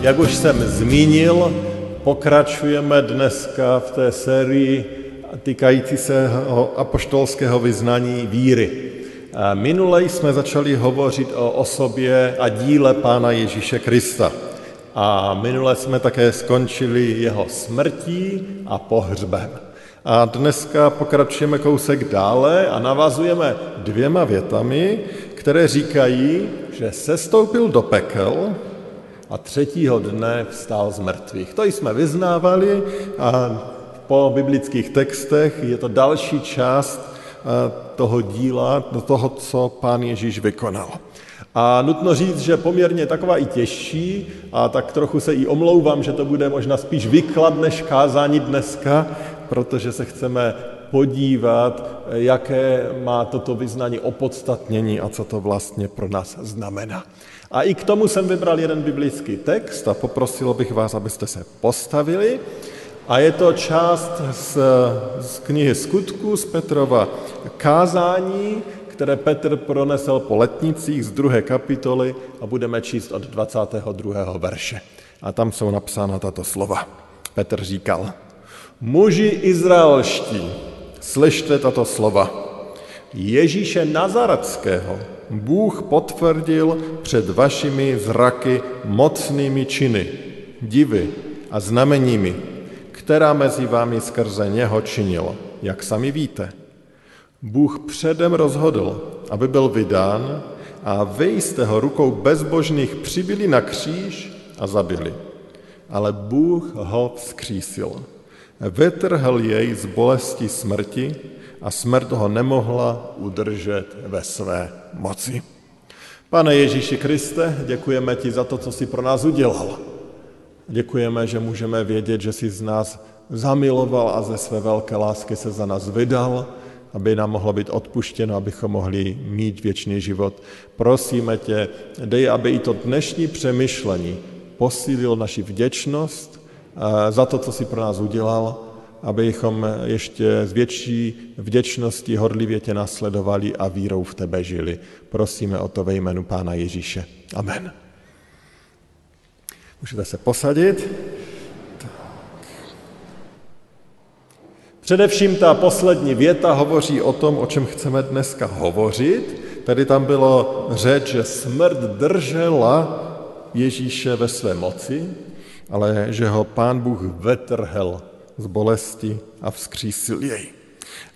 jak už jsem zmínil, pokračujeme dneska v té sérii týkající se apoštolského vyznání víry. Minule jsme začali hovořit o osobě a díle Pána Ježíše Krista. A minule jsme také skončili jeho smrtí a pohřbem. A dneska pokračujeme kousek dále a navazujeme dvěma větami, které říkají, že sestoupil do pekel a třetího dne vstal z mrtvých. To jsme vyznávali a po biblických textech je to další část toho díla, toho, co pán Ježíš vykonal. A nutno říct, že poměrně taková i těžší a tak trochu se i omlouvám, že to bude možná spíš vyklad než kázání dneska, protože se chceme podívat, jaké má toto vyznání opodstatnění a co to vlastně pro nás znamená. A i k tomu jsem vybral jeden biblický text a poprosil bych vás, abyste se postavili. A je to část z, z knihy Skutků, z Petrova kázání, které Petr pronesl po letnicích z druhé kapitoly a budeme číst od 22. verše. A tam jsou napsána tato slova. Petr říkal, muži izraelští, slyšte tato slova. Ježíše Nazareckého Bůh potvrdil před vašimi zraky mocnými činy, divy a znameními, která mezi vámi skrze něho činil, jak sami víte. Bůh předem rozhodl, aby byl vydán a vy jste ho rukou bezbožných přibili na kříž a zabili. Ale Bůh ho vzkřísil. Vytrhl jej z bolesti smrti a smrt ho nemohla udržet ve své moci. Pane Ježíši Kriste, děkujeme ti za to, co jsi pro nás udělal. Děkujeme, že můžeme vědět, že jsi z nás zamiloval a ze své velké lásky se za nás vydal, aby nám mohlo být odpuštěno, abychom mohli mít věčný život. Prosíme tě, dej, aby i to dnešní přemýšlení posílil naši vděčnost eh, za to, co jsi pro nás udělal abychom ještě s větší vděčností horlivě tě nasledovali a vírou v tebe žili. Prosíme o to ve jménu Pána Ježíše. Amen. Můžete se posadit. Především ta poslední věta hovoří o tom, o čem chceme dneska hovořit. Tady tam bylo řeč, že smrt držela Ježíše ve své moci, ale že ho pán Bůh vetrhel z bolesti a vzkřísil jej.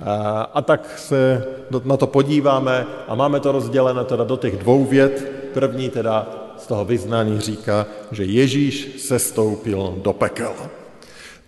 A, a tak se na to podíváme a máme to rozděleno teda do těch dvou vět. První teda z toho vyznání říká, že Ježíš se stoupil do pekel.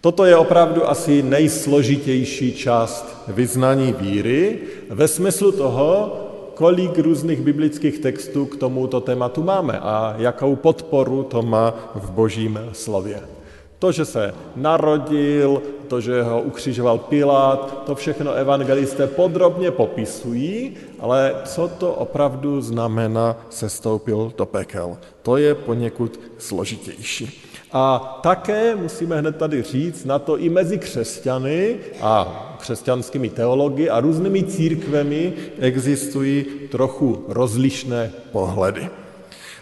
Toto je opravdu asi nejsložitější část vyznání víry ve smyslu toho, kolik různých biblických textů k tomuto tématu máme a jakou podporu to má v božím slově. To, že se narodil, to, že ho ukřižoval Pilát, to všechno evangelisté podrobně popisují, ale co to opravdu znamená sestoupil do pekel? To je poněkud složitější. A také musíme hned tady říct, na to i mezi křesťany a křesťanskými teology a různými církvemi existují trochu rozlišné pohledy.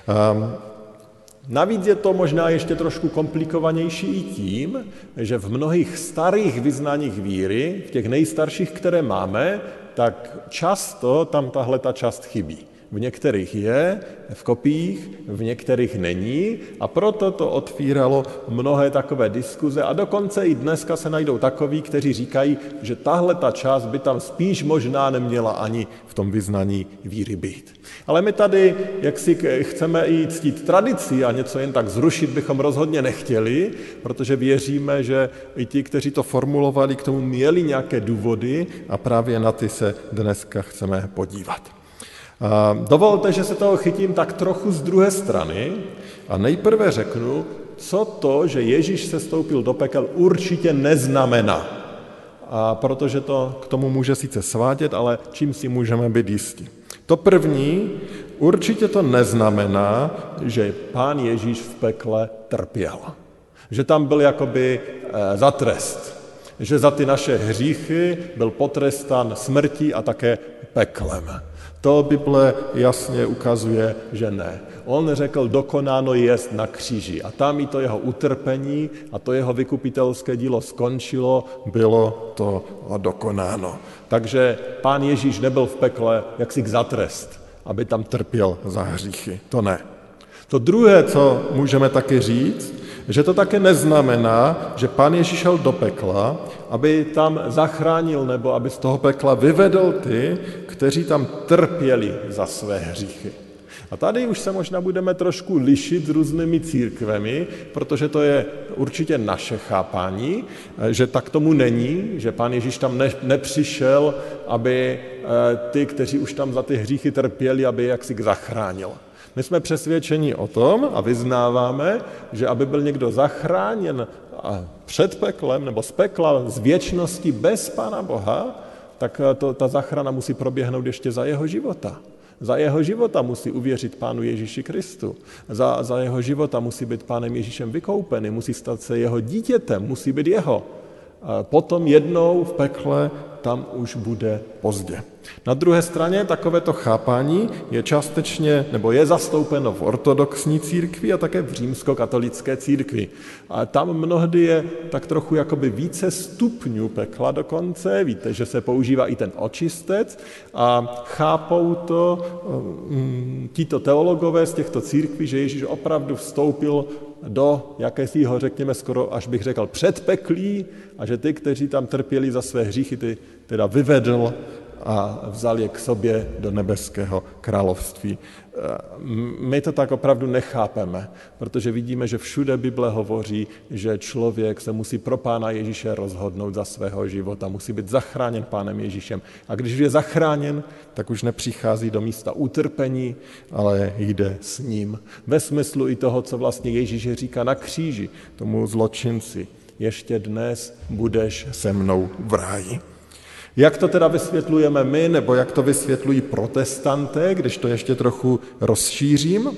Um, Navíc je to možná ještě trošku komplikovanější i tím, že v mnohých starých vyznáních víry, v těch nejstarších, které máme, tak často tam tahle ta část chybí. V některých je, v kopiích, v některých není a proto to otvíralo mnohé takové diskuze a dokonce i dneska se najdou takoví, kteří říkají, že tahle ta část by tam spíš možná neměla ani v tom vyznání víry být. Ale my tady, jak si chceme i ctít tradici a něco jen tak zrušit, bychom rozhodně nechtěli, protože věříme, že i ti, kteří to formulovali, k tomu měli nějaké důvody a právě na ty se dneska chceme podívat. Dovolte, že se toho chytím tak trochu z druhé strany a nejprve řeknu, co to, že Ježíš se stoupil do pekel, určitě neznamená. A protože to k tomu může sice svádět, ale čím si můžeme být jistí. To první, určitě to neznamená, že pán Ježíš v pekle trpěl. Že tam byl jakoby eh, za trest. Že za ty naše hříchy byl potrestán smrtí a také peklem. To Bible jasně ukazuje, že ne. On řekl, dokonáno jest na kříži. A tam i to jeho utrpení a to jeho vykupitelské dílo skončilo, bylo to dokonáno. Takže pán Ježíš nebyl v pekle jaksi k zatrest, aby tam trpěl za hříchy. To ne. To druhé, co můžeme taky říct, že to také neznamená, že pán Ježíš šel do pekla, aby tam zachránil nebo aby z toho pekla vyvedl ty, kteří tam trpěli za své hříchy. A tady už se možná budeme trošku lišit s různými církvemi, protože to je určitě naše chápání, že tak tomu není, že pán Ježíš tam ne, nepřišel, aby eh, ty, kteří už tam za ty hříchy trpěli, aby jaksi zachránil. My jsme přesvědčeni o tom a vyznáváme, že aby byl někdo zachráněn před peklem nebo z pekla, z věčnosti bez Pána Boha, tak eh, to, ta zachrana musí proběhnout ještě za jeho života. Za jeho života musí uvěřit Pánu Ježíši Kristu. Za, za jeho života musí být Pánem Ježíšem vykoupený, musí stát se jeho dítětem, musí být jeho. Potom jednou v pekle tam už bude pozdě. Na druhé straně takovéto chápání je částečně, nebo je zastoupeno v ortodoxní církvi a také v římskokatolické církvi. A tam mnohdy je tak trochu jakoby více stupňů pekla dokonce. Víte, že se používá i ten očistec a chápou to um, tito teologové z těchto církví, že Ježíš opravdu vstoupil do jakésiho, řekněme skoro, až bych řekl, předpeklí a že ty, kteří tam trpěli za své hříchy, ty teda vyvedl a vzal je k sobě do nebeského království. My to tak opravdu nechápeme, protože vidíme, že všude Bible hovoří, že člověk se musí pro Pána Ježíše rozhodnout za svého života, musí být zachráněn Pánem Ježíšem. A když je zachráněn, tak už nepřichází do místa utrpení, ale jde s ním. Ve smyslu i toho, co vlastně Ježíš říká na kříži, tomu zločinci. Ještě dnes budeš se mnou v ráji. Jak to teda vysvětlujeme my, nebo jak to vysvětlují protestanté, když to ještě trochu rozšířím?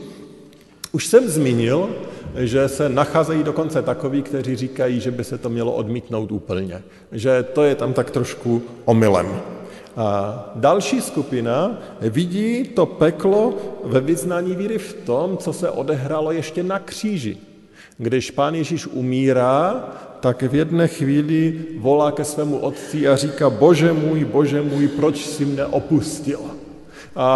Už jsem zmínil, že se nacházejí dokonce takoví, kteří říkají, že by se to mělo odmítnout úplně. Že to je tam tak trošku omylem. A další skupina vidí to peklo ve vyznání víry v tom, co se odehrálo ještě na kříži. Když pán Ježíš umírá, tak v jedné chvíli volá ke svému otci a říká, bože můj, bože můj, proč jsi mne opustil? A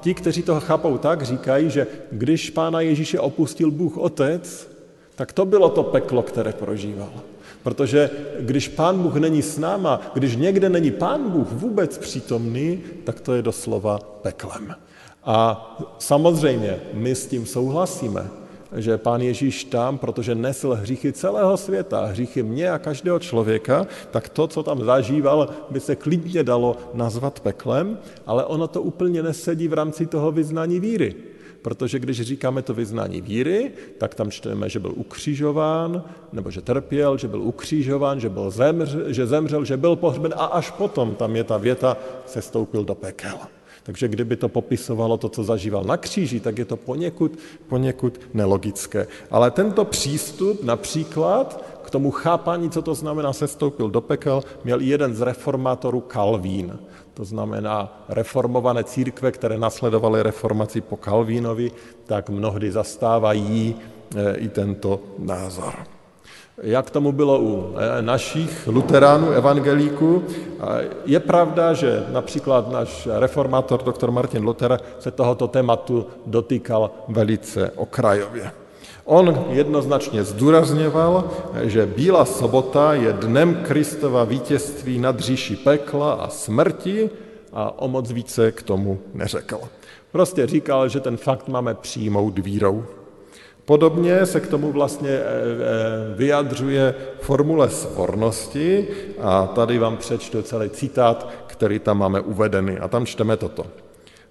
ti, kteří to chápou tak, říkají, že když pána Ježíše opustil Bůh Otec, tak to bylo to peklo, které prožíval. Protože když pán Bůh není s náma, když někde není pán Bůh vůbec přítomný, tak to je doslova peklem. A samozřejmě my s tím souhlasíme že pán Ježíš tam, protože nesl hříchy celého světa, hříchy mě a každého člověka, tak to, co tam zažíval, by se klidně dalo nazvat peklem, ale ono to úplně nesedí v rámci toho vyznání víry. Protože když říkáme to vyznání víry, tak tam čteme, že byl ukřižován, nebo že trpěl, že byl ukřižován, že, byl zemřel, že zemřel, že byl pohřben a až potom tam je ta věta, se stoupil do pekel. Takže kdyby to popisovalo to, co zažíval na kříži, tak je to poněkud, poněkud nelogické. Ale tento přístup například k tomu chápání, co to znamená sestoupil do pekel, měl jeden z reformátorů Kalvín. To znamená reformované církve, které nasledovaly reformaci po Kalvínovi, tak mnohdy zastávají eh, i tento názor jak tomu bylo u eh, našich luteránů, evangelíků. Je pravda, že například náš reformátor, doktor Martin Luther, se tohoto tématu dotýkal velice okrajově. On jednoznačně zdůrazňoval, že Bílá sobota je dnem Kristova vítězství nad říši pekla a smrti a o moc více k tomu neřekl. Prostě říkal, že ten fakt máme přijmout vírou. Podobně se k tomu vlastně eh, eh, vyjadřuje formule svornosti a tady vám přečtu celý citát, který tam máme uvedený a tam čteme toto.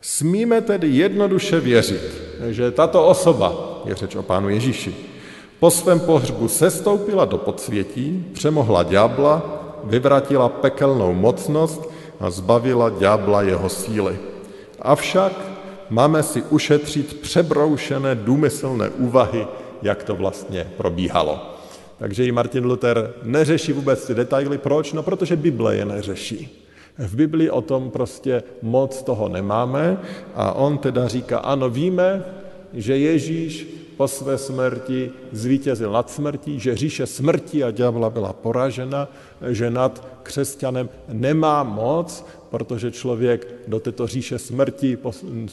Smíme tedy jednoduše věřit, že tato osoba, je řeč o pánu Ježíši, Po svém pohřbu sestoupila do podsvětí, přemohla ďábla, vyvratila pekelnou mocnost a zbavila ďábla jeho síly. Avšak máme si ušetřit přebroušené důmyslné úvahy, jak to vlastně probíhalo. Takže i Martin Luther neřeší vůbec ty detaily. Proč? No, protože Bible je neřeší. V Biblii o tom prostě moc toho nemáme a on teda říká, ano, víme, že Ježíš po své smrti zvítězil nad smrtí, že říše smrti a ďábla byla poražena, že nad křesťanem nemá moc, protože člověk do této říše smrti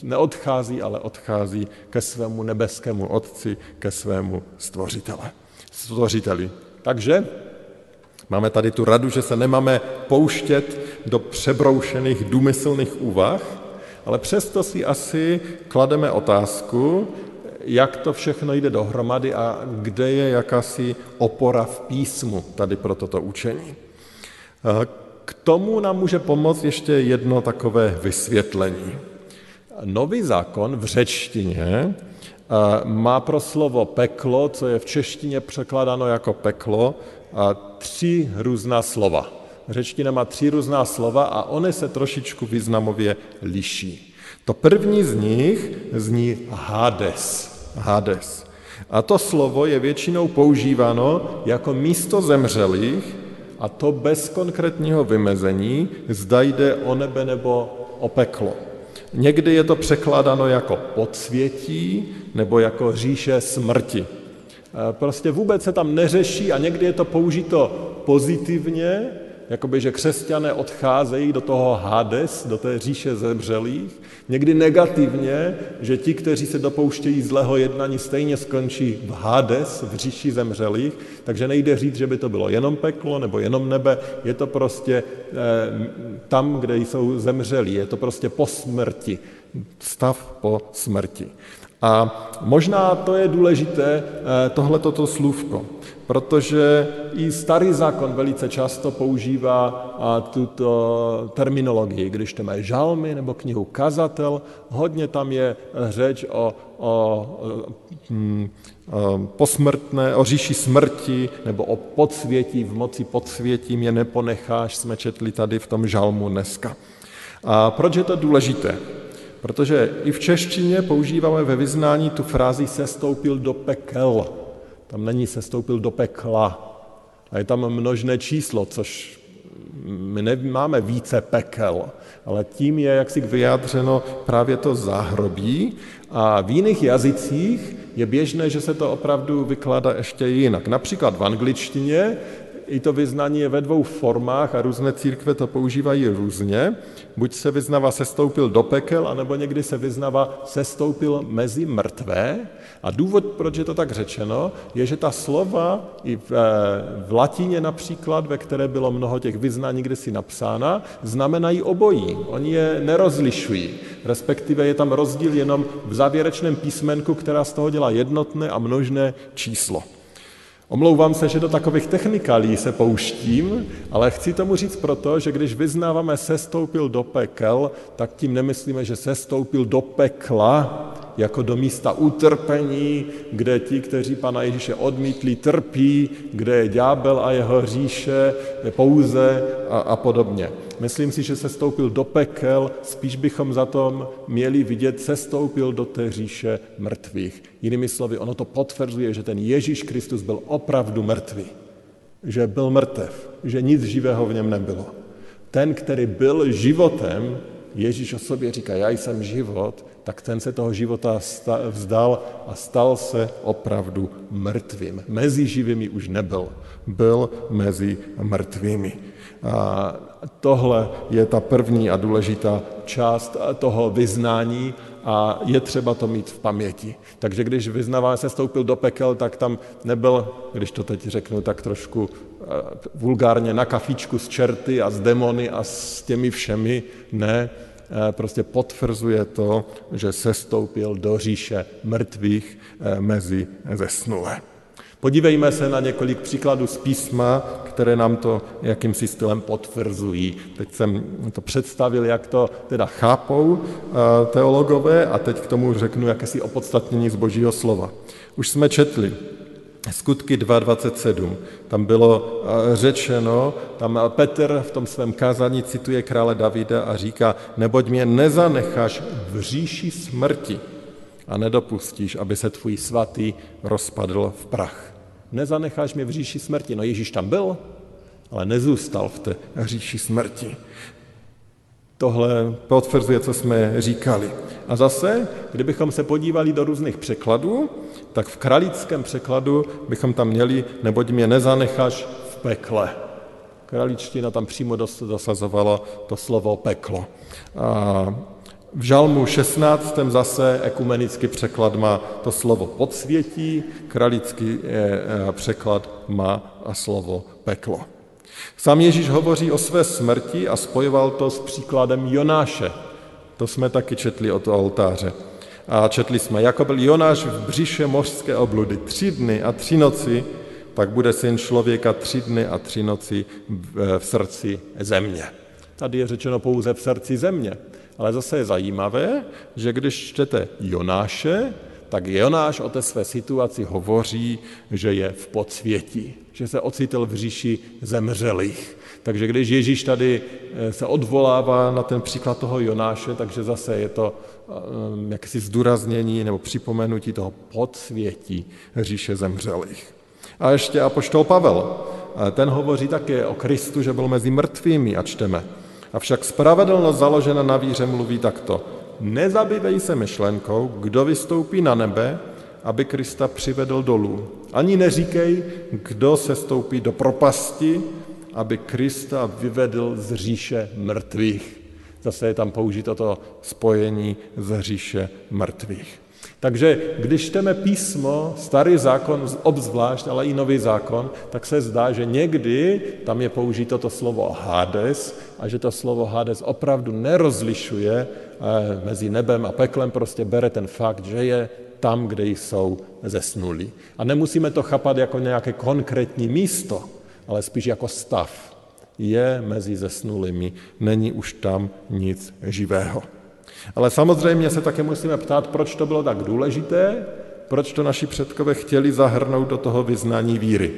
neodchází, ale odchází ke svému nebeskému Otci, ke svému stvořitele, stvořiteli. Takže máme tady tu radu, že se nemáme pouštět do přebroušených důmyslných úvah, ale přesto si asi klademe otázku, jak to všechno jde dohromady a kde je jakási opora v písmu tady pro toto učení. K tomu nám může pomoct ještě jedno takové vysvětlení. Nový zákon v řečtině má pro slovo peklo, co je v češtině překládáno jako peklo, tři různá slova. Řečtina má tři různá slova a one se trošičku významově liší. To první z nich zní Hades. Hades. A to slovo je většinou používáno jako místo zemřelých a to bez konkrétního vymezení, zda jde o nebe nebo o peklo. Někdy je to překládáno jako podsvětí nebo jako říše smrti. Prostě vůbec se tam neřeší a někdy je to použito pozitivně, jakoby, že křesťané odcházejí do toho Hades, do té říše zemřelých, někdy negativně, že ti, kteří se dopouštějí zlého jednání, stejně skončí v Hades, v říši zemřelých, takže nejde říct, že by to bylo jenom peklo nebo jenom nebe, je to prostě eh, tam, kde jsou zemřelí, je to prostě po smrti, stav po smrti. A možná to je důležité, eh, tohle toto slůvko, protože i starý zákon velice často používá tuto terminologii. Když to má žalmy nebo knihu Kazatel, hodně tam je řeč o, o, o posmrtné, o říši smrti nebo o podsvětí, v moci podsvětí mě neponecháš, jsme četli tady v tom žalmu dneska. A proč je to důležité? Protože i v češtině používáme ve vyznání tu frázi sestoupil do pekel. Tam není sestoupil do pekla. A je tam množné číslo, což my nemáme více pekel, ale tím je jaksi vyjádřeno právě to záhrobí a v jiných jazycích je běžné, že se to opravdu vykládá ještě jinak. Například v angličtině i to vyznání je ve dvou formách a různé církve to používají různě. Buď se vyznává sestoupil do pekel, anebo někdy se vyznává sestoupil mezi mrtvé. A důvod, proč je to tak řečeno, je, že ta slova i v, eh, v latině například, ve které bylo mnoho těch vyznání kde si napsána, znamenají obojí. Oni je nerozlišují. Respektive je tam rozdíl jenom v závěrečném písmenku, která z toho dělá jednotné a množné číslo. Omlouvám se, že do takových technikalí se pouštím, ale chci tomu říct proto, že když vyznáváme sestoupil do pekel, tak tím nemyslíme, že sestoupil do pekla, jako do místa utrpení, kde ti, kteří Pana Ježíše odmítli, trpí, kde je ďábel a jeho říše pouze a, a podobně. Myslím si, že se stoupil do pekel, spíš bychom za tom měli vidět, se stoupil do té říše mrtvých. Jinými slovy, ono to potvrzuje, že ten Ježíš Kristus byl opravdu mrtvý. Že byl mrtev, že nic živého v něm nebylo. Ten, který byl životem, Ježíš o sobě říká, já jsem život, tak ten se toho života vzdal a stal se opravdu mrtvým. Mezi živými už nebyl, byl mezi mrtvými. A tohle je ta první a důležitá část toho vyznání a je třeba to mít v paměti. Takže když vyznává se stoupil do pekel, tak tam nebyl, když to teď řeknu tak trošku eh, vulgárně, na kafičku s čerty a s demony a s těmi všemi, ne, prostě potvrzuje to, že se stoupil do říše mrtvých eh, mezi zesnulé. Podívejme se na několik příkladů z písma, které nám to jakýmsi stylem potvrzují. Teď jsem to představil, jak to teda chápou eh, teologové a teď k tomu řeknu jakési opodstatnění z božího slova. Už jsme četli Skutky 2.27. Tam bylo řečeno, tam Petr v tom svém kázání cituje krále Davida a říká, neboť mě nezanecháš v říši smrti a nedopustíš, aby se tvůj svatý rozpadl v prach. Nezanecháš mě v říši smrti. No Ježíš tam byl, ale nezůstal v té říši smrti. Tohle potvrzuje, co jsme říkali. A zase, kdybychom se podívali do různých překladů, tak v kralickém překladu bychom tam měli, neboť mě nezanecháš v pekle. Kraličtina tam přímo dosazovala to slovo peklo. A v žalmu 16. zase ekumenický překlad má to slovo podsvětí, kralický eh, eh, překlad má slovo peklo. Sám Ježíš hovoří o své smrti a spojoval to s příkladem Jonáše. To jsme taky četli od oltáře. A četli jsme, jako byl Jonáš v břiše mořské obludy tři dny a tři noci, tak bude syn člověka tři dny a tři noci v srdci země. Tady je řečeno pouze v srdci země. Ale zase je zajímavé, že když čtete Jonáše, tak Jonáš o té své situaci hovoří, že je v podsvětí, že se ocitl v říši zemřelých. Takže když Ježíš tady eh, se odvolává na ten příklad toho Jonáše, takže zase je to eh, jakési zdůraznění nebo připomenutí toho podsvětí říše zemřelých. A ještě apoštol Pavel, ten hovoří také o Kristu, že byl mezi mrtvými a čteme. Avšak spravedlnost založena na víře mluví takto. Nezabývej se myšlenkou, kdo vystoupí na nebe, aby Krista přivedl dolů. Ani neříkej, kdo se stoupí do propasti, aby Krista vyvedl z říše mrtvých. Zase je tam použito to spojení z říše mrtvých. Takže když čteme písmo, starý zákon obzvlášť, ale i nový zákon, tak se zdá, že někdy tam je použito to slovo Hades a že to slovo Hades opravdu nerozlišuje eh, mezi nebem a peklem, prostě bere ten fakt, že je tam, kde jsou zesnulí. A nemusíme to chápat jako nějaké konkrétní místo, ale spíš jako stav. Je mezi zesnulými, není už tam nic živého. Ale samozřejmě se také musíme ptát, proč to bylo tak důležité, proč to naši předkové chtěli zahrnout do toho vyznání víry.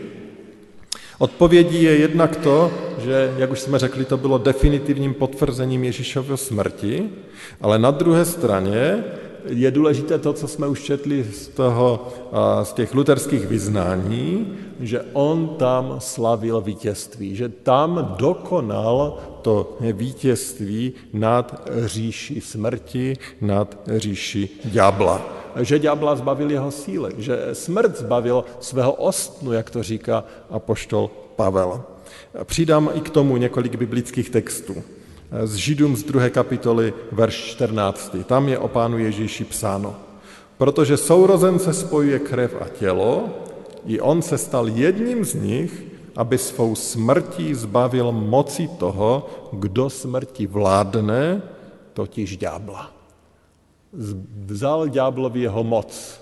Odpovědí je jednak to, že, jak už jsme řekli, to bylo definitivním potvrzením Ježíšovy smrti, ale na druhé straně je důležité to, co jsme už četli z, toho, z těch luterských vyznání, že on tam slavil vítězství, že tam dokonal to vítězství nad říši smrti, nad říši ďábla. Že ďábla zbavil jeho síly, že smrt zbavil svého ostnu, jak to říká apoštol Pavel. Přidám i k tomu několik biblických textů z Židům z druhé kapitoly, verš 14. Tam je o pánu Ježíši psáno. Protože sourozence spojuje krev a tělo, i on se stal jedním z nich, aby svou smrtí zbavil moci toho, kdo smrti vládne, totiž ďábla. Vzal ďáblovi jeho moc,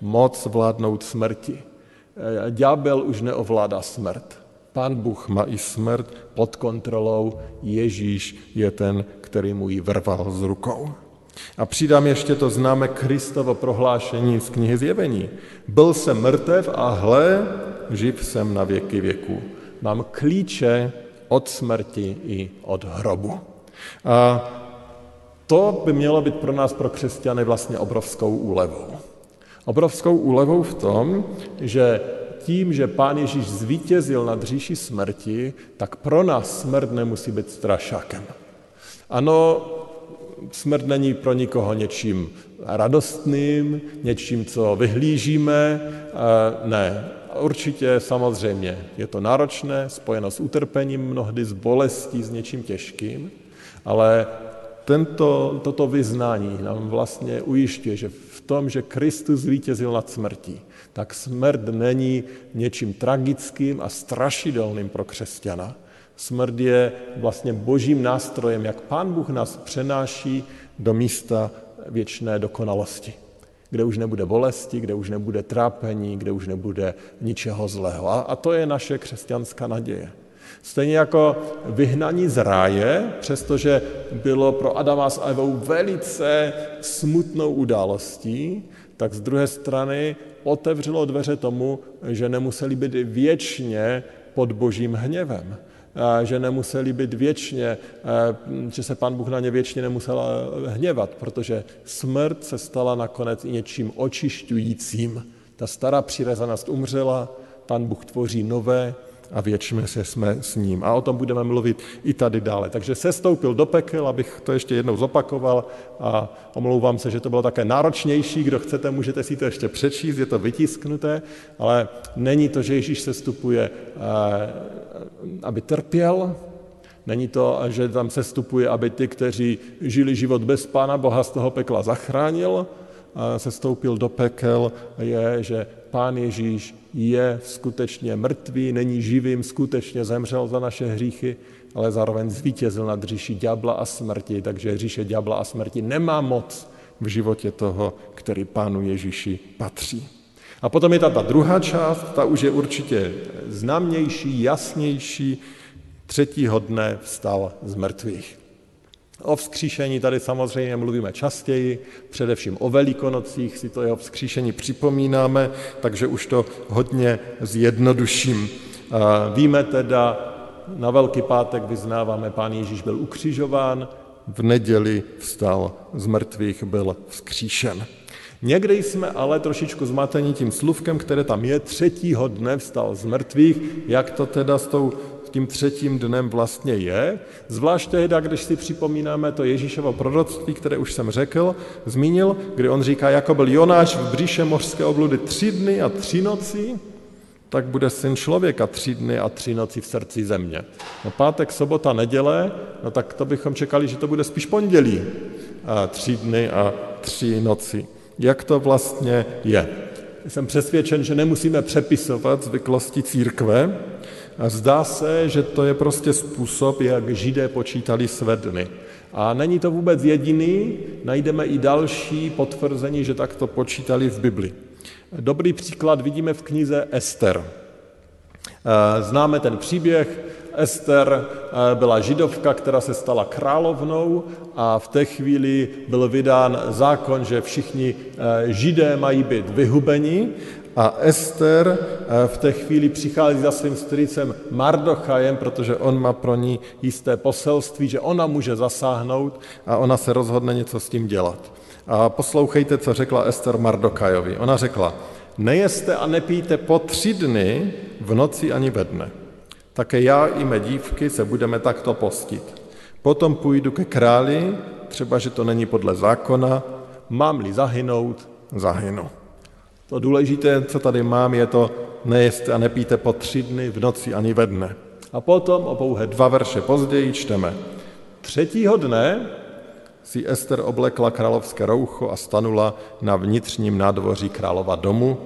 moc vládnout smrti. Ďábel už neovládá smrt. Pán Bůh má i smrt pod kontrolou, Ježíš je ten, který mu ji vrval z rukou. A přidám ještě to známe Kristovo prohlášení z knihy Zjevení. Byl jsem mrtev a hle, živ jsem na věky věku. Mám klíče od smrti i od hrobu. A to by mělo být pro nás, pro křesťany, vlastně obrovskou úlevou. Obrovskou úlevou v tom, že tím, že Pán Ježíš zvítězil nad říši smrti, tak pro nás smrt nemusí být strašákem. Ano, smrt není pro nikoho něčím radostným, něčím, co vyhlížíme. Ne, určitě samozřejmě je to náročné, spojeno s utrpením, mnohdy s bolestí, s něčím těžkým, ale tento, toto vyznání nám vlastně ujišťuje, že tom, že Kristus zvítězil nad smrtí, tak smrt není něčím tragickým a strašidelným pro křesťana. Smrt je vlastně božím nástrojem, jak Pán Bůh nás přenáší do místa věčné dokonalosti, kde už nebude bolesti, kde už nebude trápení, kde už nebude ničeho zlého. A, a to je naše křesťanská naděje. Stejně jako vyhnaní z ráje, přestože bylo pro Adama s Evou velice smutnou událostí, tak z druhé strany otevřelo dveře tomu, že nemuseli být věčně pod božím hněvem že nemuseli být věčně, že se pan Bůh na ně věčně nemusel hněvat, protože smrt se stala nakonec něčím očišťujícím. Ta stará přirozenost umřela, pan Bůh tvoří nové a věčně se jsme s ním. A o tom budeme mluvit i tady dále. Takže se stoupil do pekel, abych to ještě jednou zopakoval a omlouvám se, že to bylo také náročnější. Kdo chcete, můžete si to ještě přečíst, je to vytisknuté, ale není to, že Ježíš se stupuje, eh, aby trpěl, Není to, že tam se stupuje, aby ty, kteří žili život bez Pána Boha, z toho pekla zachránil, se stoupil do pekel, je, že Pán Ježíš je skutečně mrtvý, není živým, skutečně zemřel za naše hříchy, ale zároveň zvítězil nad říši ďábla a smrti, takže říše ďábla a smrti nemá moc v životě toho, který Pánu Ježíši patří. A potom je ta, ta druhá část, ta už je určitě známější, jasnější. Třetího dne vstal z mrtvých. O vzkříšení tady samozřejmě mluvíme častěji, především o velikonocích si to jeho vzkříšení připomínáme, takže už to hodně zjednoduším. Víme teda, na Velký pátek vyznáváme, pán Ježíš byl ukřižován, v neděli vstal z mrtvých, byl vzkříšen. Někdy jsme ale trošičku zmatení tím sluvkem, které tam je, třetího dne vstal z mrtvých, jak to teda s tou tím třetím dnem vlastně je, zvlášť tehdy, když si připomínáme to Ježíšovo proroctví, které už jsem řekl, zmínil, kdy on říká, jako byl Jonáš v bříše mořské obludy tři dny a tři noci, tak bude syn člověka tři dny a tři noci v srdci země. No pátek, sobota, neděle, no tak to bychom čekali, že to bude spíš pondělí. A tři dny a tři noci. Jak to vlastně je? Jsem přesvědčen, že nemusíme přepisovat zvyklosti církve, a zdá se, že to je prostě způsob, jak židé počítali své dny. A není to vůbec jediný, najdeme i další potvrzení, že takto počítali v Bibli. Dobrý příklad vidíme v knize Ester. Známe ten příběh, Ester byla židovka, která se stala královnou a v té chvíli byl vydán zákon, že všichni židé mají být vyhubeni a Ester eh, v té chvíli přichází za svým strýcem Mardochajem, protože on má pro ní jisté poselství, že ona může zasáhnout a ona se rozhodne něco s tím dělat. A poslouchejte, co řekla Ester Mardokajovi. Ona řekla, nejeste a nepijte po tři dny v noci ani ve dne. Také já i mé dívky se budeme takto postit. Potom půjdu ke králi, třeba, že to není podle zákona, mám-li zahynout, zahynu. To důležité, co tady mám, je to nejeste a nepíte po tři dny v noci ani ve dne. A potom o pouhé dva verše později čteme. Třetího dne si Ester oblekla královské roucho a stanula na vnitřním nádvoří králova domu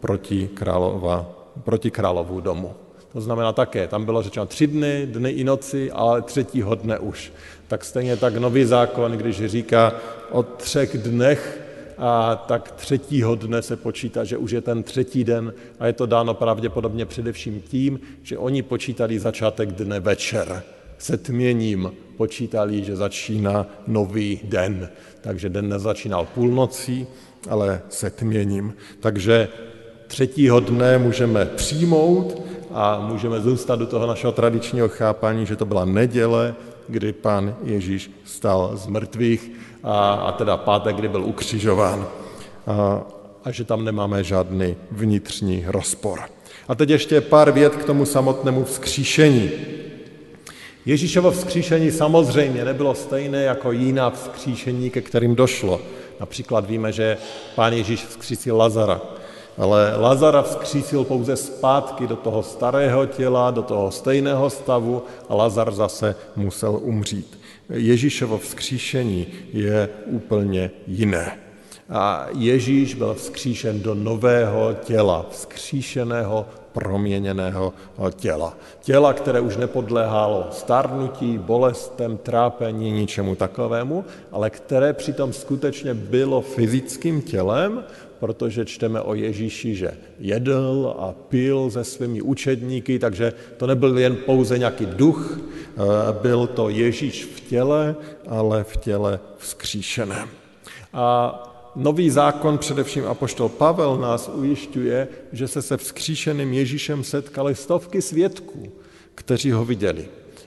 proti, králova, proti královu domu. To znamená také, tam bylo řečeno tři dny, dny i noci, ale třetího dne už. Tak stejně tak nový zákon, když říká o třech dnech a tak třetího dne se počítá, že už je ten třetí den a je to dáno pravděpodobně především tím, že oni počítali začátek dne večer. Se tměním počítali, že začíná nový den. Takže den nezačínal půlnocí, ale se tměním. Takže třetího dne můžeme přijmout a můžeme zůstat do toho našeho tradičního chápání, že to byla neděle, kdy pan Ježíš stal z mrtvých a, a teda pátek, kdy byl ukřižován a, a že tam nemáme žádný vnitřní rozpor. A teď ještě pár vět k tomu samotnému vzkříšení. Ježíšovo vzkříšení samozřejmě nebylo stejné jako jiná vzkříšení, ke kterým došlo. Například víme, že pán Ježíš vzkřísil Lazara, ale Lazara vzkřísil pouze zpátky do toho starého těla, do toho stejného stavu a Lazar zase musel umřít. Ježíšovo vzkříšení je úplně jiné. A Ježíš byl vzkříšen do nového těla, vzkříšeného, proměněného těla. Těla, které už nepodléhalo starnutí, bolestem, trápení, ničemu takovému, ale které přitom skutečně bylo fyzickým tělem, protože čteme o Ježíši, že jedl a pil se svými učedníky, takže to nebyl jen pouze nějaký duch, eh, byl to Ježíš v těle, ale v těle vzkříšeném. A nový zákon, především apoštol Pavel, nás ujišťuje, že se se vzkříšeným Ježíšem setkali stovky svědků, kteří ho viděli.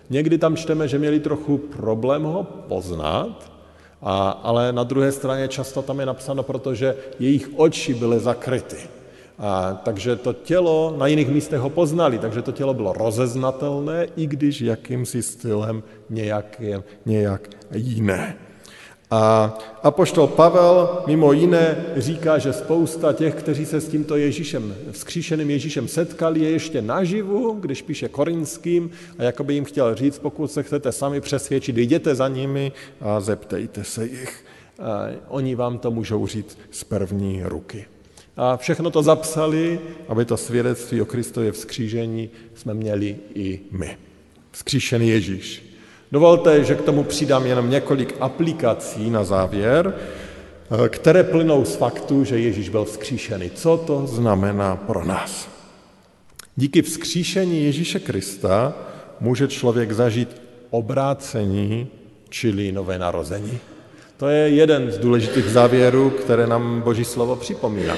Někdy tam čteme, že měli trochu problém ho poznat, a, ale na druhé straně často tam je napsáno, protože jejich oči byly zakryty. A, takže to tělo, na jiných místech ho poznali, takže to tělo bylo rozeznatelné, i když jakýmsi stylem nějak, nějak jiné. A apoštol Pavel mimo jiné říká, že spousta těch, kteří se s tímto Ježíšem, vzkříšeným Ježíšem setkali, je ještě naživu, když píše korinským a jako by jim chtěl říct, pokud se chcete sami přesvědčit, jděte za nimi a zeptejte se jich. A oni vám to můžou říct z první ruky. A všechno to zapsali, aby to svědectví o Kristově vzkřížení jsme měli i my. Vzkříšený Ježíš. Dovolte, že k tomu přidám jenom několik aplikací na závěr, eh, které plynou z faktu, že Ježíš byl vzkříšený. Co to znamená pro nás? Díky vzkříšení Ježíše Krista může člověk zažít obrácení, čili nové narození. To je jeden z důležitých závěrů, které nám Boží slovo připomíná.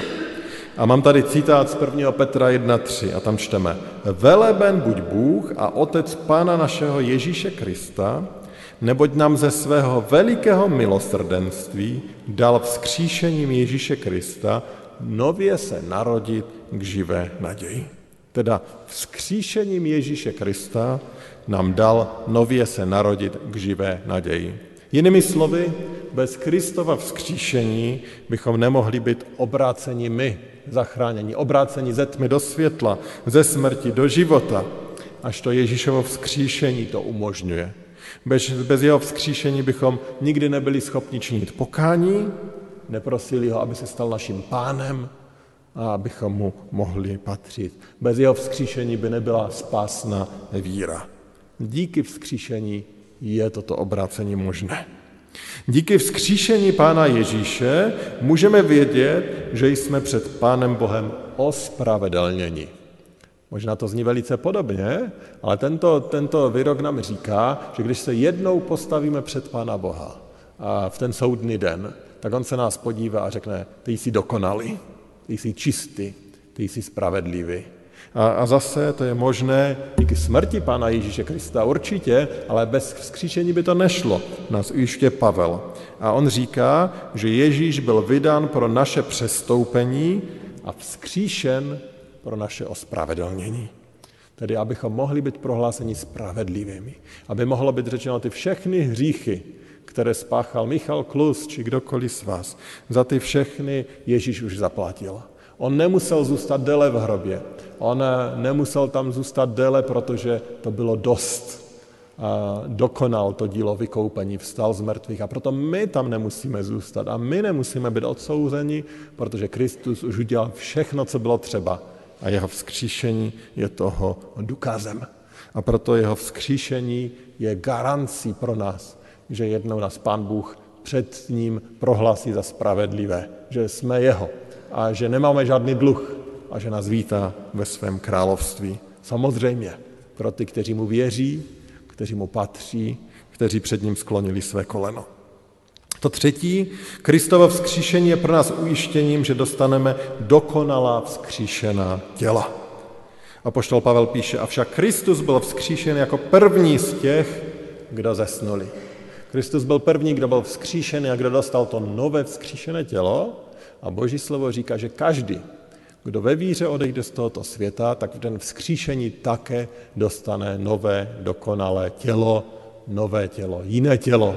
A mám tady citát z 1. Petra 1.3 a tam čteme Veleben buď Bůh a Otec Pána našeho Ježíše Krista, neboť nám ze svého velikého milosrdenství dal vzkříšením Ježíše Krista nově se narodit k živé naději. Teda vzkříšením Ježíše Krista nám dal nově se narodit k živé naději. Jinými slovy, bez Kristova vzkříšení bychom nemohli být obráceni my, zachránění, obrácení ze tmy do světla, ze smrti do života, až to Ježíšovo vzkříšení to umožňuje. Bez, bez jeho vzkříšení bychom nikdy nebyli schopni činit pokání, neprosili ho, aby se stal naším pánem a abychom mu mohli patřit. Bez jeho vzkříšení by nebyla spásna víra. Díky vzkříšení je toto obrácení možné. Díky vzkříšení Pána Ježíše můžeme vědět, že jsme před Pánem Bohem ospravedlněni. Možná to zní velice podobně, ale tento, tento výrok nám říká, že když se jednou postavíme před Pána Boha a v ten soudný den, tak on se nás podívá a řekne, ty jsi dokonalý, ty jsi čistý, ty jsi spravedlivý. A, a zase to je možné díky smrti Pána Ježíše Krista určitě, ale bez vzkříšení by to nešlo, nás ujiště Pavel. A on říká, že Ježíš byl vydán pro naše přestoupení a vzkříšen pro naše ospravedlnění. Tedy abychom mohli být prohláseni spravedlivými. Aby mohlo být řečeno ty všechny hříchy, které spáchal Michal Klus či kdokoliv z vás, za ty všechny Ježíš už zaplatil. On nemusel zůstat déle v hrobě. On nemusel tam zůstat déle, protože to bylo dost. Dokonal to dílo vykoupení, vstal z mrtvých a proto my tam nemusíme zůstat a my nemusíme být odsouzeni, protože Kristus už udělal všechno, co bylo třeba a jeho vzkříšení je toho důkazem. A proto jeho vzkříšení je garancí pro nás, že jednou nás Pán Bůh před ním prohlásí za spravedlivé, že jsme jeho a že nemáme žádný dluh a že nás vítá ve svém království. Samozřejmě pro ty, kteří mu věří, kteří mu patří, kteří před ním sklonili své koleno. To třetí, Kristovo vzkříšení je pro nás ujištěním, že dostaneme dokonalá vzkříšená těla. A poštol Pavel píše, avšak Kristus byl vzkříšen jako první z těch, kdo zesnuli. Kristus byl první, kdo byl vzkříšený a kdo dostal to nové vzkříšené tělo, a Boží slovo říká, že každý, kdo ve víře odejde z tohoto světa, tak v den vzkříšení také dostane nové, dokonalé tělo, nové tělo, jiné tělo,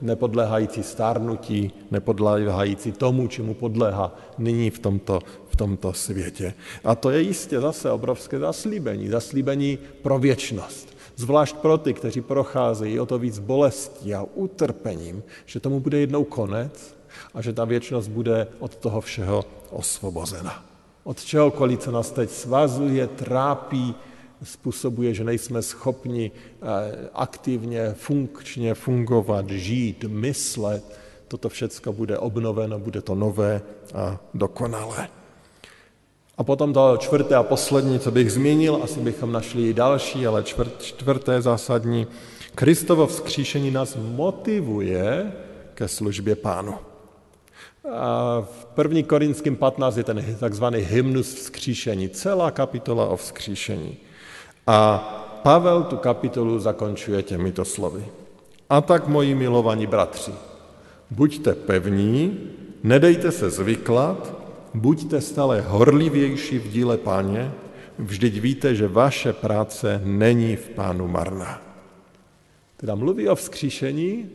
nepodléhající stárnutí, nepodléhající tomu, čemu podléhá nyní v tomto, v tomto světě. A to je jistě zase obrovské zaslíbení, zaslíbení pro věčnost. Zvlášť pro ty, kteří procházejí o to víc bolestí a utrpením, že tomu bude jednou konec a že ta věčnost bude od toho všeho osvobozena. Od čehokoliv, co nás teď svazuje, trápí, způsobuje, že nejsme schopni eh, aktivně, funkčně fungovat, žít, myslet. Toto všechno bude obnoveno, bude to nové a dokonalé. A potom to čtvrté a poslední, co bych zmínil, asi bychom našli i další, ale čtvrté zásadní. Kristovo vzkříšení nás motivuje ke službě pánu. V 1. Korinským 15 je ten takzvaný hymnus vzkříšení, celá kapitola o vzkříšení. A Pavel tu kapitolu zakončuje těmito slovy. A tak, moji milovaní bratři, buďte pevní, nedejte se zvyklat, buďte stále horlivější v díle páně, vždyť víte, že vaše práce není v pánu marná. Teda mluví o vzkříšení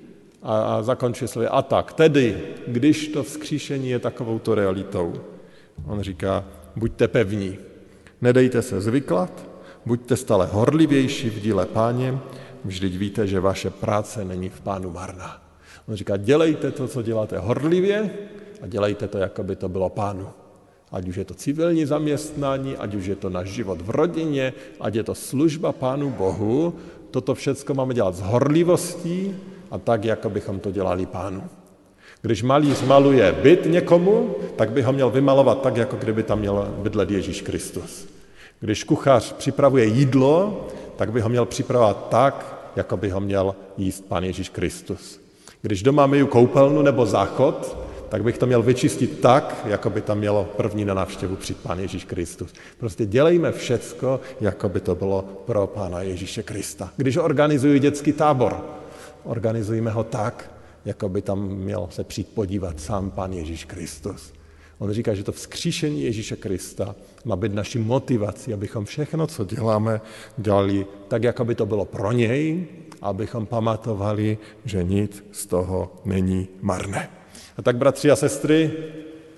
a, a zakončuje slovy a tak, tedy, když to vzkříšení je takovouto realitou. On říká, buďte pevní, nedejte se zvyklat, buďte stále horlivější v díle páně, vždyť víte, že vaše práce není v pánu marná. On říká, dělejte to, co děláte horlivě a dělejte to, jako by to bylo pánu. Ať už je to civilní zaměstnání, ať už je to náš život v rodině, ať je to služba Pánu Bohu, toto všechno máme dělat s horlivostí a tak, jako bychom to dělali Pánu. Když malíř maluje byt někomu, tak by ho měl vymalovat tak, jako kdyby tam měl bydlet Ježíš Kristus. Když kuchař připravuje jídlo, tak by ho měl připravovat tak, jako by ho měl jíst Pán Ježíš Kristus. Když doma myju koupelnu nebo záchod, tak bych to měl vyčistit tak, jako by tam mělo první na návštěvu přijít Pán Ježíš Kristus. Prostě dělejme všecko, jako by to bylo pro Pána Ježíše Krista. Když organizuji dětský tábor, organizujeme ho tak, jako by tam měl se přijít podívat sám Pán Ježíš Kristus. On říká, že to vzkříšení Ježíše Krista má být naší motivací, abychom všechno, co děláme, dělali tak, jako by to bylo pro něj, abychom pamatovali, že nic z toho není marné. A tak, bratři a sestry,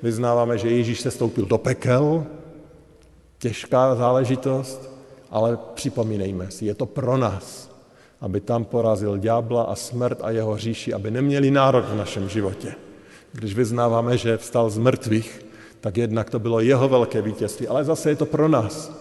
vyznáváme, že Ježíš se stoupil do pekel, těžká záležitost, ale připomínejme si, je to pro nás, aby tam porazil ďábla a smrt a jeho říši, aby neměli nárok v našem životě. Když vyznáváme, že vstal z mrtvých, tak jednak to bylo jeho velké vítězství, ale zase je to pro nás,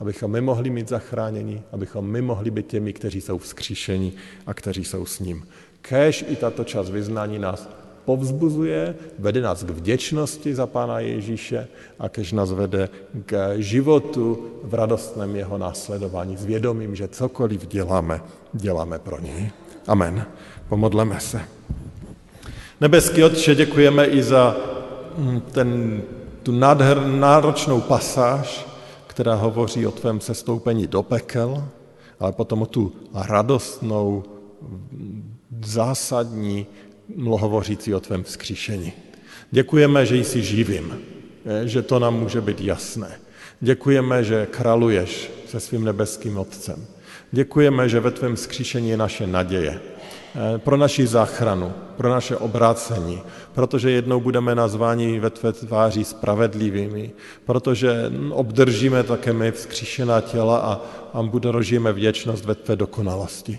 abychom my mohli mít zachránění, abychom my mohli být těmi, kteří jsou vzkříšení a kteří jsou s ním. Kéž i tato čas vyznání nás povzbuzuje, vede nás k vděčnosti za Pána Ježíše a kež nás vede k životu v radostném jeho následování s vědomím, že cokoliv děláme, děláme pro něj. Amen. Pomodleme se. Nebeský Otče, děkujeme i za mm, ten, tu nádher, náročnou pasáž, která hovoří o tvém sestoupení do pekel, ale potom o tu radostnou, zásadní hovořící o tvém vzkříšení. Děkujeme, že jsi živým, že to nám může být jasné. Děkujeme, že kraluješ se svým nebeským Otcem. Děkujeme, že ve tvém vzkříšení je naše naděje. Pro naši záchranu, pro naše obrácení, protože jednou budeme nazváni ve tvé tváři spravedlivými, protože obdržíme také my vzkříšená těla a, a budeme věčnost ve tvé dokonalosti.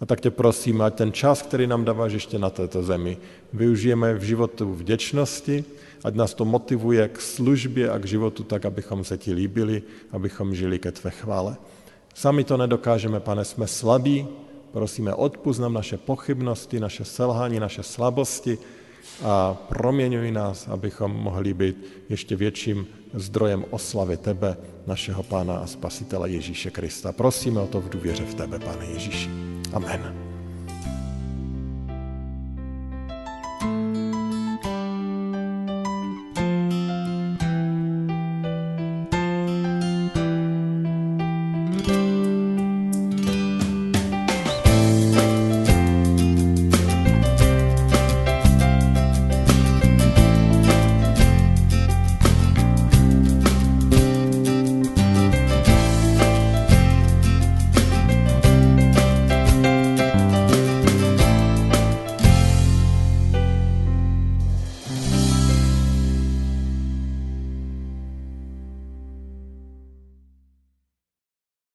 A tak tě prosím, ať ten čas, který nám dáváš ještě na této zemi, využijeme v životu vděčnosti, ať nás to motivuje k službě a k životu tak, abychom se ti líbili, abychom žili ke tvé chvále. Sami to nedokážeme, pane, jsme slabí, prosíme, odpust nám naše pochybnosti, naše selhání, naše slabosti a proměňuj nás, abychom mohli být ještě větším zdrojem oslavy Tebe, našeho Pána a Spasitele Ježíše Krista. Prosíme o to v důvěře v Tebe, Pane Ježíši. Amen.